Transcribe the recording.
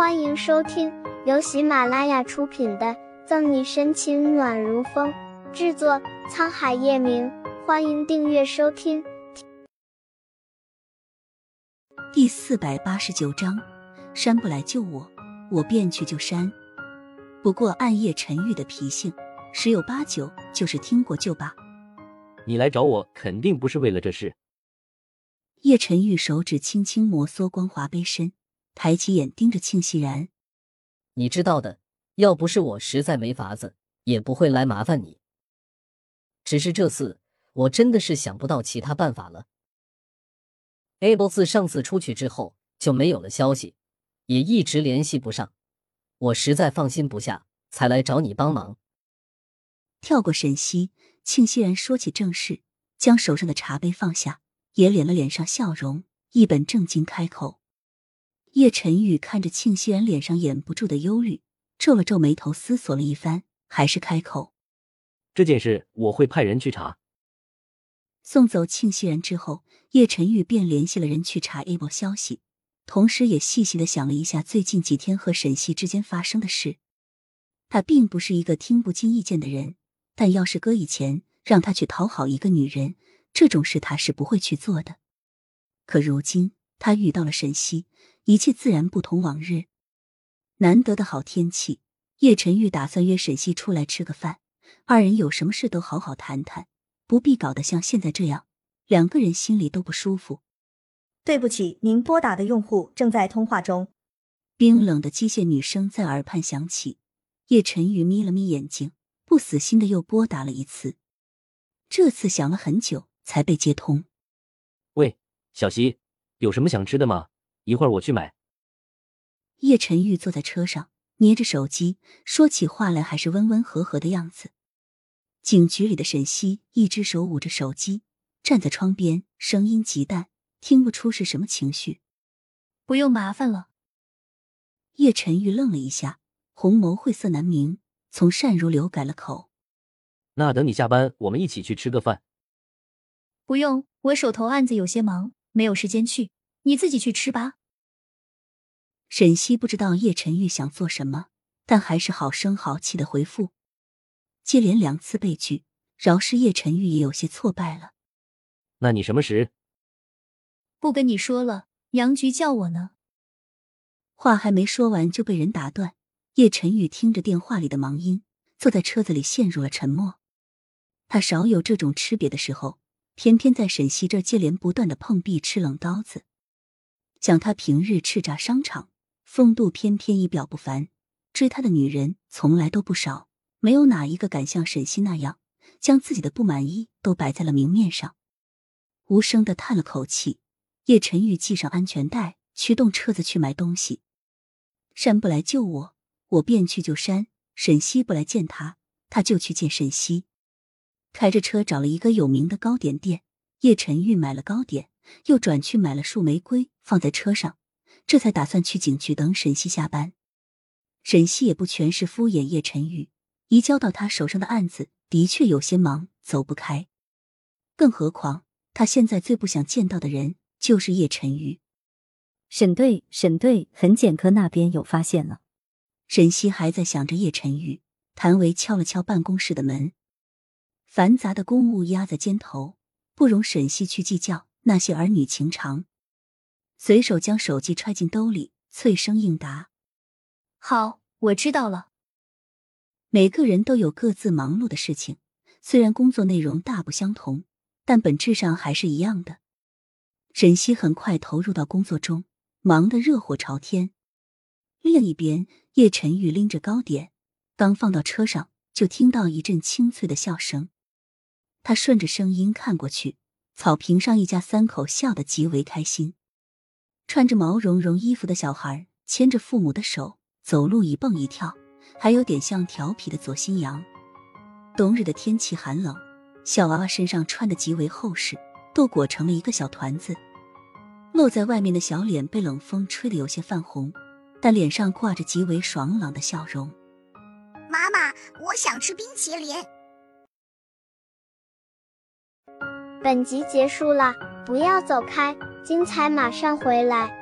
欢迎收听由喜马拉雅出品的《赠你深情暖如风》，制作沧海夜明。欢迎订阅收听。第四百八十九章，山不来救我，我便去救山。不过暗夜沉郁的脾性，十有八九就是听过就罢。你来找我，肯定不是为了这事。叶晨玉手指轻轻摩挲光滑杯身。抬起眼盯着庆熙然，你知道的，要不是我实在没法子，也不会来麻烦你。只是这次我真的是想不到其他办法了。Able 自上次出去之后就没有了消息，也一直联系不上，我实在放心不下，才来找你帮忙。跳过沈西，庆熙然说起正事，将手上的茶杯放下，也敛了脸上笑容，一本正经开口。叶晨玉看着庆熙然脸上掩不住的忧虑，皱了皱眉头，思索了一番，还是开口：“这件事我会派人去查。”送走庆熙然之后，叶晨玉便联系了人去查 A 波消息，同时也细细的想了一下最近几天和沈西之间发生的事。他并不是一个听不进意见的人，但要是搁以前，让他去讨好一个女人，这种事他是不会去做的。可如今，他遇到了沈西。一切自然不同往日。难得的好天气，叶晨玉打算约沈西出来吃个饭，二人有什么事都好好谈谈，不必搞得像现在这样，两个人心里都不舒服。对不起，您拨打的用户正在通话中。冰冷的机械女声在耳畔响起。叶晨玉眯了眯眼睛，不死心的又拨打了一次，这次响了很久才被接通。喂，小西，有什么想吃的吗？一会儿我去买。叶晨玉坐在车上，捏着手机，说起话来还是温温和和的样子。警局里的沈西一只手捂着手机，站在窗边，声音极淡，听不出是什么情绪。不用麻烦了。叶晨玉愣了一下，红眸晦涩难明，从善如流改了口：“那等你下班，我们一起去吃个饭。”不用，我手头案子有些忙，没有时间去，你自己去吃吧。沈西不知道叶晨玉想做什么，但还是好声好气的回复。接连两次被拒，饶是叶晨玉也有些挫败了。那你什么时？不跟你说了，杨局叫我呢。话还没说完就被人打断。叶晨玉听着电话里的忙音，坐在车子里陷入了沉默。他少有这种吃瘪的时候，偏偏在沈西这接连不断的碰壁吃冷刀子。想他平日叱咤商场。风度翩翩，仪表不凡，追他的女人从来都不少，没有哪一个敢像沈西那样，将自己的不满意都摆在了明面上。无声的叹了口气，叶晨玉系上安全带，驱动车子去买东西。山不来救我，我便去救山；沈西不来见他，他就去见沈西。开着车找了一个有名的糕点店，叶晨玉买了糕点，又转去买了束玫瑰，放在车上。这才打算去警局等沈西下班。沈西也不全是敷衍叶晨宇，移交到他手上的案子的确有些忙，走不开。更何况他现在最不想见到的人就是叶晨宇。沈队，沈队，痕检科那边有发现了。沈西还在想着叶晨宇，谭维敲了敲办公室的门。繁杂的公务压在肩头，不容沈西去计较那些儿女情长。随手将手机揣进兜里，脆声应答：“好，我知道了。”每个人都有各自忙碌的事情，虽然工作内容大不相同，但本质上还是一样的。沈西很快投入到工作中，忙得热火朝天。另一边，叶晨玉拎着糕点，刚放到车上，就听到一阵清脆的笑声。他顺着声音看过去，草坪上一家三口笑得极为开心。穿着毛茸茸衣服的小孩牵着父母的手走路一蹦一跳，还有点像调皮的左新阳。冬日的天气寒冷，小娃娃身上穿的极为厚实，都裹成了一个小团子。露在外面的小脸被冷风吹得有些泛红，但脸上挂着极为爽朗的笑容。妈妈，我想吃冰淇淋。本集结束了，不要走开。精彩马上回来。